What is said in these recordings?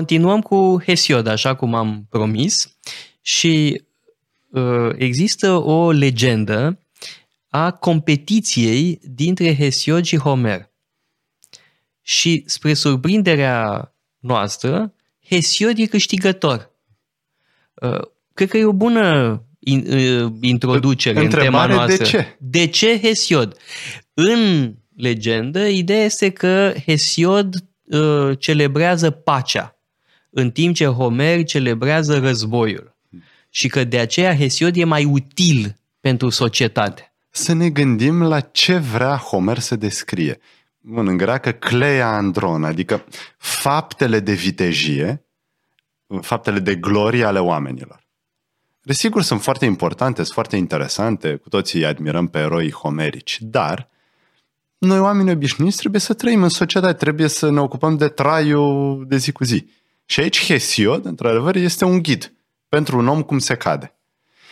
Continuăm cu Hesiod, așa cum am promis, și uh, există o legendă a competiției dintre Hesiod și Homer. Și spre surprinderea noastră, Hesiod e câștigător. Uh, cred că e o bună uh, introducere Întrebare în tema noastră. de ce? De ce Hesiod? În legendă, ideea este că Hesiod uh, celebrează pacea, în timp ce Homer celebrează războiul. Și că de aceea Hesiod e mai util pentru societate. Să ne gândim la ce vrea Homer să descrie. Bun, în greacă, cleia andron, adică faptele de vitejie, faptele de glorie ale oamenilor. Desigur, sunt foarte importante, sunt foarte interesante, cu toții admirăm pe eroii homerici, dar noi oameni obișnuiți trebuie să trăim în societate, trebuie să ne ocupăm de traiul de zi cu zi. Și aici Hesiod, într-adevăr, este un ghid pentru un om cum se cade.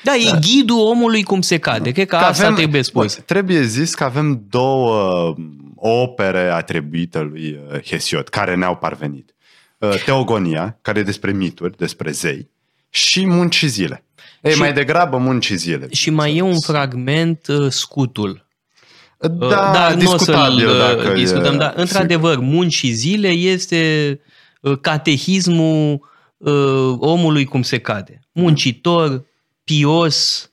Da, e da. ghidul omului cum se cade. Cred că, că asta avem, trebuie spus. Bă, trebuie zis că avem două opere atribuite lui uh, Hesiod, care ne-au parvenit. Uh, Teogonia, care e despre mituri, despre zei, și munci zile. Ei, și, mai degrabă munci zile. Și mai e un fragment, uh, scutul. Da, da discutabil nu o să dacă discutăm, e, dar într-adevăr, munci și zile este catehismul omului cum se cade. Muncitor, pios,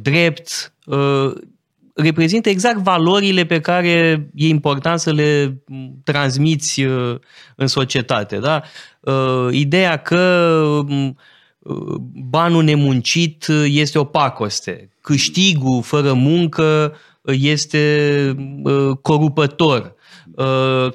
drept, reprezintă exact valorile pe care e important să le transmiți uh, în societate. Da? Uh, ideea că um, uh, banul nemuncit este o pacoste, câștigul fără muncă este corupător,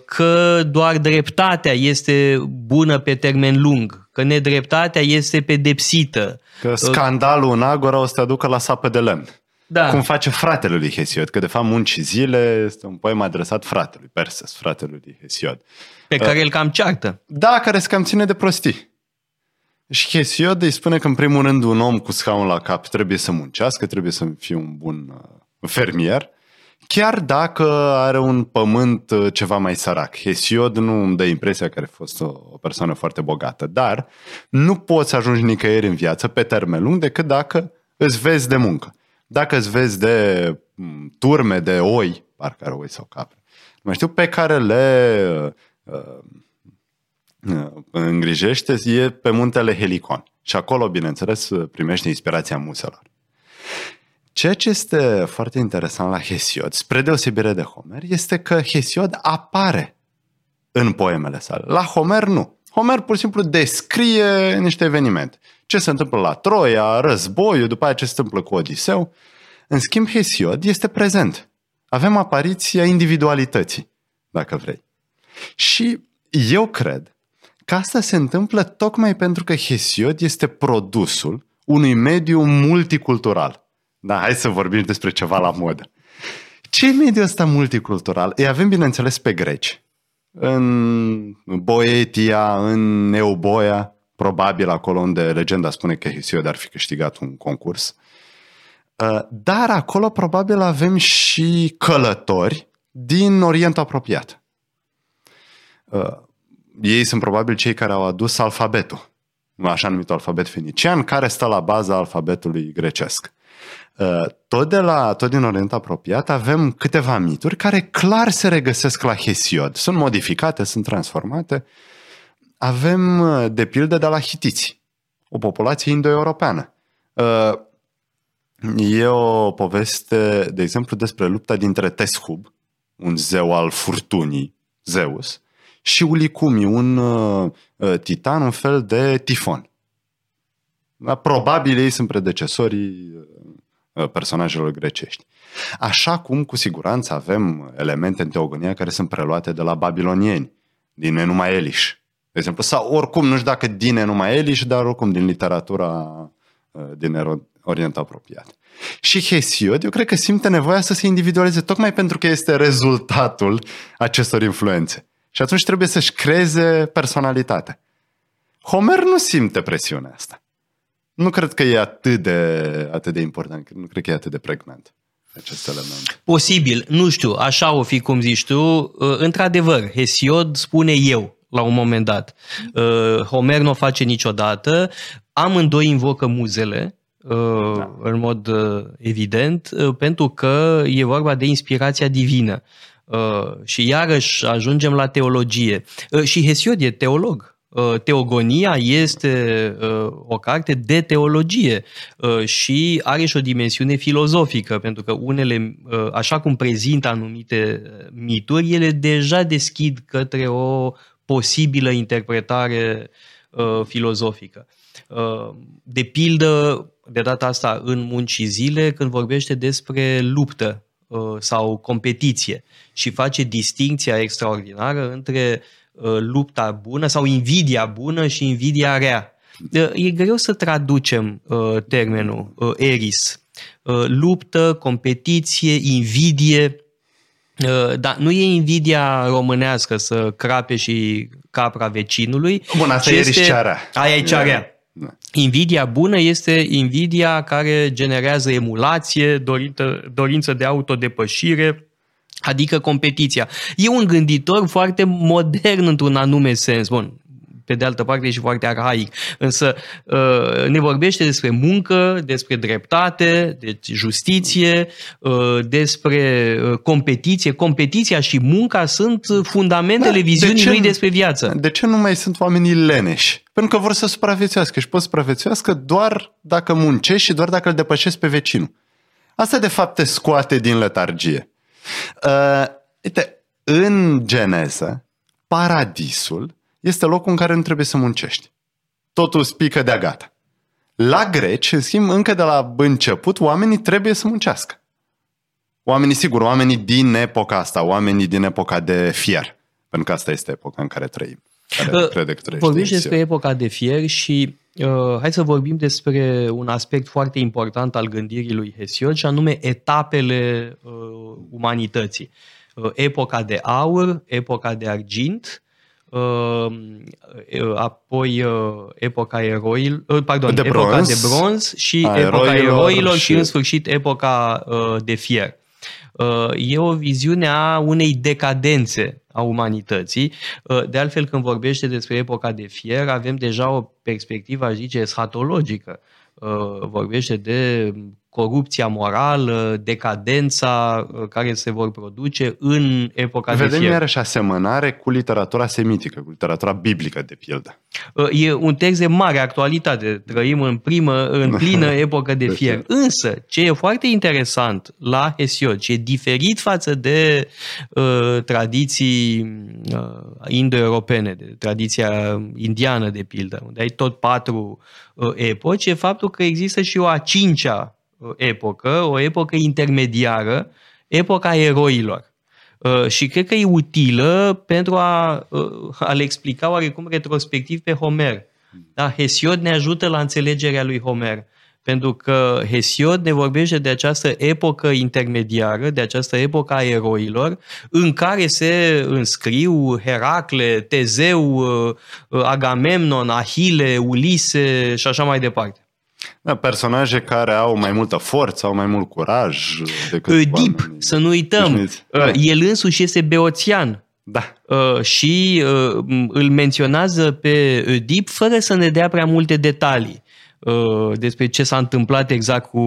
că doar dreptatea este bună pe termen lung, că nedreptatea este pedepsită. Că scandalul în Agora o să te aducă la sapă de lemn. Da. Cum face fratele lui Hesiod, că de fapt Munci Zile este un poem adresat fratelui, Perses, fratelui lui Hesiod. Pe care uh, îl cam ceartă. Da, care se cam ține de prostii. Și Hesiod îi spune că în primul rând un om cu scaun la cap trebuie să muncească, trebuie să fie un bun uh, fermier, chiar dacă are un pământ uh, ceva mai sărac. Hesiod nu îmi dă impresia că a fost o, o persoană foarte bogată, dar nu poți ajunge nicăieri în viață pe termen lung decât dacă îți vezi de muncă. Dacă îți vezi de turme de oi, parcă are oi sau capre, nu mai știu, pe care le uh, uh, îngrijește, e pe muntele Helicon. Și acolo, bineînțeles, primește inspirația muselor. Ceea ce este foarte interesant la Hesiod, spre deosebire de Homer, este că Hesiod apare în poemele sale. La Homer nu. Homer pur și simplu descrie niște evenimente. Ce se întâmplă la Troia, războiul, după aceea ce se întâmplă cu Odiseu. În schimb, Hesiod este prezent. Avem apariția individualității, dacă vrei. Și eu cred că asta se întâmplă tocmai pentru că Hesiod este produsul unui mediu multicultural. Da, hai să vorbim despre ceva la modă. Ce e mediul ăsta multicultural? Îi avem, bineînțeles, pe greci. În Boetia, în Neuboia, probabil acolo unde legenda spune că Hesiod ar fi câștigat un concurs. Uh, dar acolo probabil avem și călători din Orientul apropiat. Uh, ei sunt probabil cei care au adus alfabetul, așa numitul alfabet fenician, care stă la baza alfabetului grecesc. Uh, tot, de la, tot din Orientul apropiat avem câteva mituri care clar se regăsesc la Hesiod. Sunt modificate, sunt transformate. Avem, de pildă, de la hitiți, o populație indo-europeană. E o poveste, de exemplu, despre lupta dintre Teshub, un zeu al furtunii, Zeus, și Ulicumi, un uh, uh titan, un fel de tifon. Da, probabil ei sunt predecesorii uh, personajelor grecești. Așa cum, cu siguranță, avem elemente în teogonia care sunt preluate de la babilonieni, din Enuma Elish, de exemplu, sau oricum, nu știu dacă din Enuma Elish, dar oricum din literatura uh, din Orient apropiat. Și Hesiod, eu cred că simte nevoia să se individualizeze tocmai pentru că este rezultatul acestor influențe. Și atunci trebuie să-și creeze personalitatea. Homer nu simte presiunea asta. Nu cred că e atât de, atât de important, nu cred că e atât de pregnant acest element. Posibil, nu știu, așa o fi cum zici tu. Într-adevăr, Hesiod spune eu la un moment dat. Uh, Homer nu o face niciodată. Amândoi invocă muzele, uh, da. în mod uh, evident, uh, pentru că e vorba de inspirația divină. Uh, și iarăși ajungem la teologie. Uh, și Hesiod e teolog. Uh, teogonia este uh, o carte de teologie uh, și are și o dimensiune filozofică, pentru că unele, așa cum prezintă anumite mituri, ele deja deschid către o posibilă interpretare filozofică. De pildă, de data asta în munci și zile, când vorbește despre luptă sau competiție și face distinția extraordinară între uh, Uh, lupta bună sau invidia bună și invidia rea. Uh, e greu să traducem uh, termenul eris. Luptă, competiție, invidie, dar nu e invidia românească să crape și capra vecinului. Bun, asta e eriscearea. Aia e cea rea. Da. Invidia bună este invidia care generează emulație, dorință, dorință de autodepășire, Adică competiția. E un gânditor foarte modern într-un anume sens. Bun, pe de altă parte e și foarte arhaic. Însă uh, ne vorbește despre muncă, despre dreptate, deci justiție, uh, despre uh, competiție. Competiția și munca sunt fundamentele da, viziunii de ce, lui despre viață. De ce nu mai sunt oamenii leneși? Pentru că vor să supraviețuiască și pot supraviețuiască doar dacă muncești și doar dacă îl depășesc pe vecinul. Asta de fapt te scoate din letargie. Uh, uite, în geneză, paradisul este locul în care nu trebuie să muncești. Totul spică de-a gata. La greci, în schimb, încă de la început, oamenii trebuie să muncească. Oamenii, sigur, oamenii din epoca asta, oamenii din epoca de fier, pentru că asta este epoca în care trăim. Care uh, crede că Vorbești despre epoca de fier și uh, hai să vorbim despre un aspect foarte important al gândirii lui Hesiod și anume etapele uh, umanității. Uh, epoca de aur, epoca de argint, uh, uh apoi uh, epoca eroil, uh, pardon, de epoca bronz. de bronz și A, epoca eroilor și... și în sfârșit epoca uh, de fier. Uh, e o viziune a unei decadențe a umanității. Uh, de altfel, când vorbește despre epoca de fier, avem deja o perspectivă, aș zice, eschatologică. Uh, vorbește de corupția morală, decadența uh, care se vor produce în epoca Vedem de fier. iarăși asemănare cu literatura semitică, cu literatura biblică, de pildă. Uh, e un text de mare actualitate. Trăim în, primă, în plină epocă de fier. Însă, ce e foarte interesant la Hesiod, ce e diferit față de uh, tradiții uh, indo-europene, de tradiția indiană, de pildă, unde ai tot patru uh, epoci, e faptul că există și o a cincea epocă, o epocă intermediară, epoca eroilor. Uh, și cred că e utilă pentru a, uh, a le explica oarecum retrospectiv pe Homer. Da? Hesiod ne ajută la înțelegerea lui Homer. Pentru că Hesiod ne vorbește de această epocă intermediară, de această epocă a eroilor, în care se înscriu Heracle, Tezeu, uh, Agamemnon, Ahile, Ulise și așa mai departe. Da, personaje care au mai multă forță, au mai mult curaj decât Oedip, să nu uităm. Uh, da. El însuși este beoțian. Da. Uh, și uh, îl menționează pe Oedip fără să ne dea prea multe detalii despre ce s-a întâmplat exact cu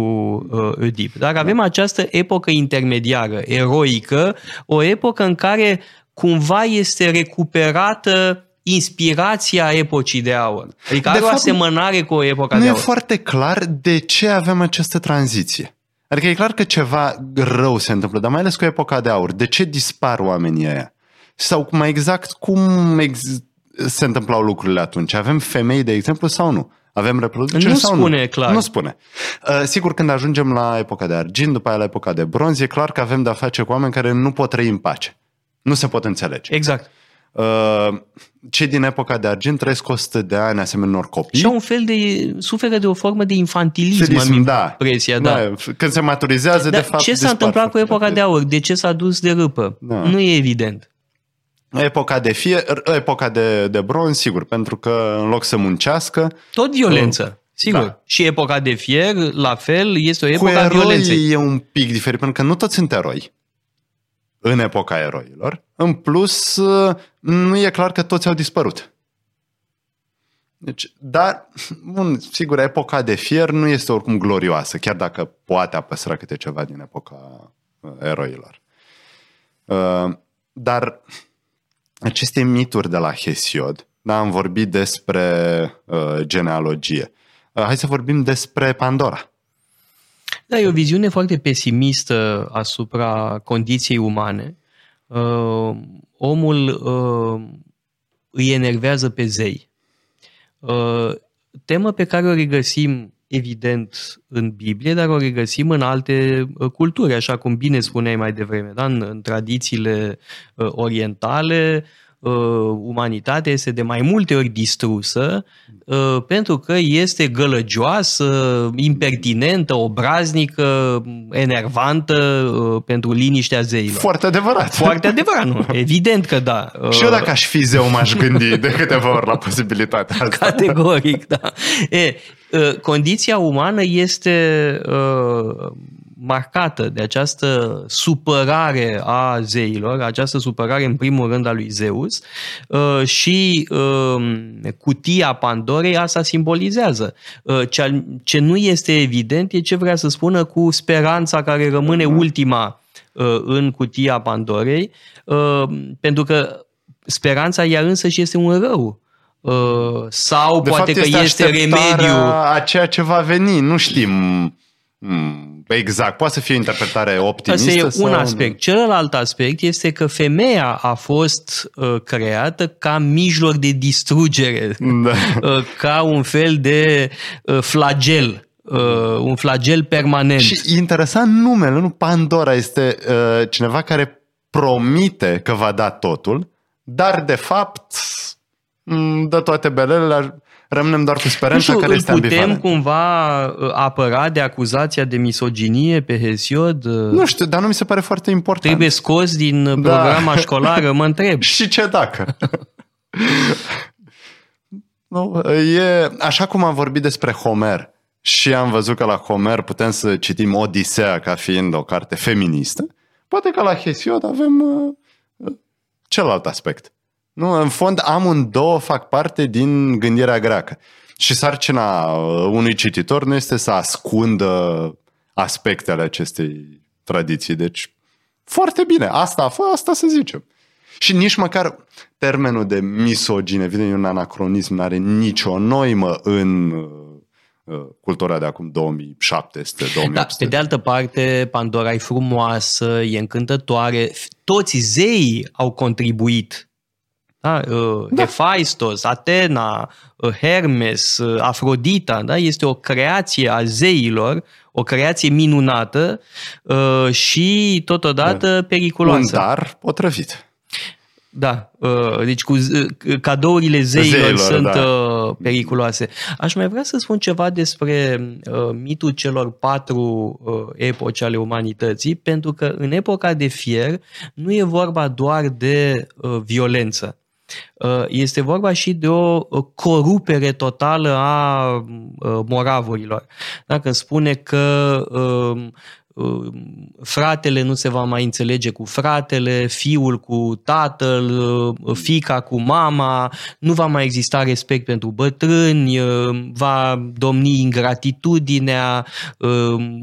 Oedip. Dar avem da. această epocă intermediară, eroică, o epocă în care cumva este recuperată inspirația epocii de aur. Adică de are fapt, o asemănare cu epoca de aur. Nu e foarte clar de ce avem această tranziție. Adică e clar că ceva rău se întâmplă, dar mai ales cu epoca de aur. De ce dispar oamenii ăia? Sau mai exact cum ex- se întâmplau lucrurile atunci? Avem femei, de exemplu, sau nu? Avem reproducere nu sau spune, nu? clar. Nu spune. Uh, sigur, când ajungem la epoca de argint, după aia la epoca de bronz, e clar că avem de-a face cu oameni care nu pot trăi în pace. Nu se pot înțelege. Exact. Uh, cei din epoca de argint trăiesc 100 de ani asemenea unor copii. Și au un fel de, suferă de o formă de infantilism, am da. impresia. Da. da. Când se maturizează, Dar de fapt, ce s-a întâmplat cu epoca de aur? De ce s-a dus de râpă? Da. Nu e evident. Epoca de fier, epoca de, de bronz, sigur, pentru că în loc să muncească... Tot violență. Uh, Sigur. Da. Și epoca de fier, la fel, este o epoca a violenței. e un pic diferit, pentru că nu toți sunt eroi. În epoca eroilor. În plus, uh, nu e clar că toți au dispărut. Deci, dar, bun, sigur, epoca de fier nu este oricum glorioasă, chiar dacă poate a păstra câte ceva din epoca uh, eroilor. Uh, dar aceste mituri de la Hesiod, da, am vorbit despre uh, genealogie. Uh, hai să vorbim despre Pandora. Da, e o viziune foarte pesimistă asupra condiției umane. Uh, omul uh, îi enervează pe zei. Uh, temă pe care o regăsim evident în Biblie, dar o regăsim în alte uh, culturi, așa cum bine spuneai mai devreme, da? în, în tradițiile uh, orientale, uh, umanitatea este de mai multe ori distrusă uh, pentru că este gălăgioasă, impertinentă, obraznică, enervantă uh, pentru liniștea zeilor. Foarte adevărat. Foarte adevărat, nu? Evident că da. Și eu dacă aș fi zeu m-aș gândi de câteva ori la posibilitatea asta. Categoric, da. E, uh, condiția umană este uh, marcată de această supărare a zeilor, această supărare în primul rând a lui Zeus uh, și uh, cutia Pandorei asta simbolizează. Uh, ce nu este evident e ce vrea să spună cu speranța care rămâne ultima în cutia Pandorei, pentru că speranța ea însă și este un rău. Sau de poate fapt, că este remediu. a ceea ce va veni, nu știm Hmm, exact, poate să fie o interpretare optimistă. Asta e sau... un aspect. Celălalt aspect este că femeia a fost uh, creată ca mijloc de distrugere, da. uh, ca un fel de uh, flagel. Uh, un flagel permanent. Și interesant numele, nu Pandora, este uh, cineva care promite că va da totul, dar de fapt mm, dă toate belele rămânem doar cu speranța știu, care este putem ambivalent. cumva uh, apăra de acuzația de misoginie pe Hesiod? Nu știu, dar nu mi se pare foarte important. Trebuie scos din da. programa școlară, mă întreb. Și ce dacă? nu, e, așa cum am vorbit despre Homer și am văzut că la Homer putem să citim Odisea ca fiind o carte feministă, poate că la Hesiod avem uh, celălalt aspect. Nu, în fond, amândouă fac parte din gândirea greacă. Și sarcina uh, unui cititor nu este să ascundă aspectele acestei tradiții. Deci, foarte bine, asta, fă asta să zicem. Și nici măcar termenul de misogine, evident, e un anacronism, nu are nicio noimă în uh, uh, cultura de acum 2700, 2800. Da, pe de altă parte, Pandora e frumoasă, e încântătoare. Toți zeii au contribuit da? Uh, da. Hephaistos, Atena, uh, Hermes, uh, Afrodita, da? este o creație a zeilor, o creație minunată și totodată da. periculoasă. Un dar potrăvit. Da, deci cu cadourile zeilor, zeilor sunt da. periculoase. Aș mai vrea să spun ceva despre mitul celor patru epoci ale umanității, pentru că în epoca de fier nu e vorba doar de violență Uh, este vorba și de o corupere totală a uh, moravurilor. Dacă spune că um, um, fratele nu se va mai înțelege cu fratele, fiul cu tatăl, uh, fica cu mama, nu va mai exista respect pentru bătrâni, va domni ingratitudinea,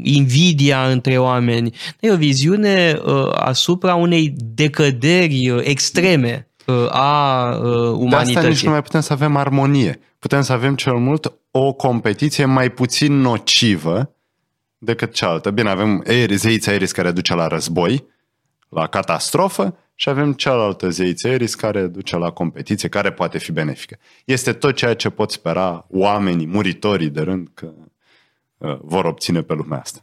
invidia între oameni. E o viziune asupra unei decăderi extreme a umanității. De asta nici nu mai putem să avem armonie. Putem să avem cel mult o competiție mai puțin nocivă decât cealaltă. Bine, avem zeița Eris care duce la război, la catastrofă și avem cealaltă zeiță Eris care duce la competiție, care poate fi benefică. Este tot ceea ce pot spera oamenii, muritorii de rând, că uh, vor obține pe lumea asta.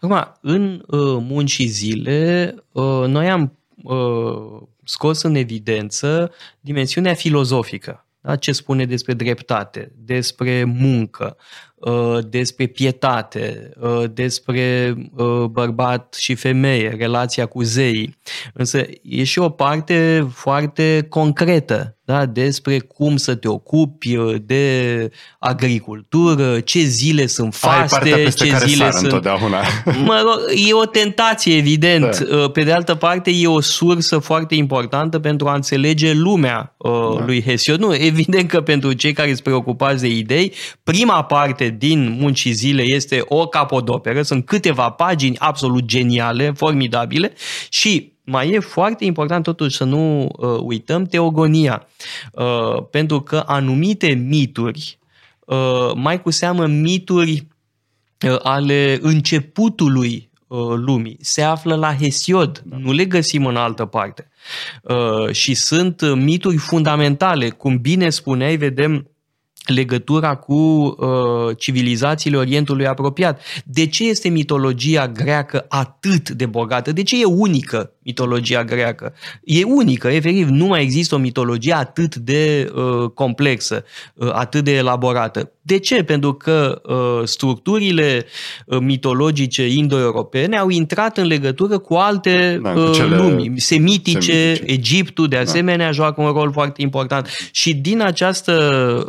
Acum, în uh, munci și zile, uh, noi am uh, scos în evidență dimensiunea filozofică. Da? Ce spune despre dreptate, despre muncă, uh, despre pietate, uh, despre uh, bărbat și femeie, relația cu zeii. Însă e și o parte foarte concretă da? despre cum să te ocupi de agricultură, ce zile sunt faste, ce zile sunt... Întotdeauna. Mă rog, e o tentație, evident. Da. Pe de altă parte, e o sursă foarte importantă pentru a înțelege lumea da. lui Hesiod. Nu, evident că pentru cei care sunt preocupați de idei, prima parte din Muncii Zile este o capodoperă, sunt câteva pagini absolut geniale, formidabile și mai e foarte important totuși să nu uh, uităm teogonia, uh, pentru că anumite mituri, uh, mai cu seamă mituri uh, ale începutului uh, lumii, se află la Hesiod, da. nu le găsim în altă parte. Uh, și sunt mituri fundamentale, cum bine spuneai, vedem legătura cu uh, civilizațiile Orientului apropiat. De ce este mitologia greacă atât de bogată? De ce e unică mitologia greacă? E unică, efectiv, nu mai există o mitologie atât de uh, complexă, uh, atât de elaborată. De ce? Pentru că uh, structurile uh, mitologice indo-europene au intrat în legătură cu alte da, cu uh, lumi semitice, semitice, Egiptul de da. asemenea da. joacă un rol foarte important și din această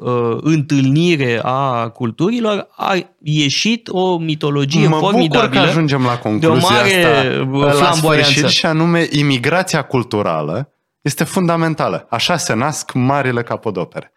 uh, întâlnire a culturilor a ieșit o mitologie mă formidabilă. Mă că ajungem la concluzia de o mare asta la sfârșit și anume imigrația culturală este fundamentală. Așa se nasc marile capodopere.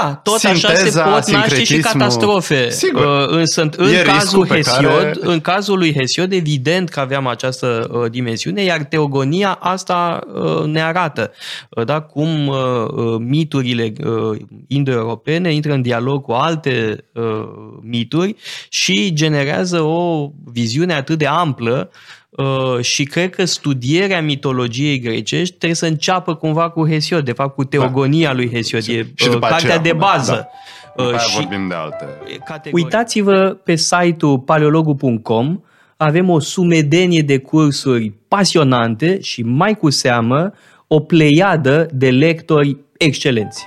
Da, tot Sinteza, așa se pot naște și catastrofe. Sigur. Uh, însă în e cazul Hesiod, care... în cazul lui Hesiod, evident că aveam această uh, dimensiune, iar teogonia asta uh, ne arată uh, da, cum uh, uh, miturile uh, indo-europene intră în dialog cu alte uh, mituri și generează o viziune atât de amplă Uh, și cred că studierea mitologiei grecești trebuie să înceapă cumva cu Hesiod, de fapt cu teogonia da. lui Hesiod, e și uh, cartea aceea, de bază. Da. Uh, și vorbim de alte categorii. Uitați-vă pe site-ul paleologu.com, avem o sumedenie de cursuri pasionante și mai cu seamă o pleiadă de lectori excelenți.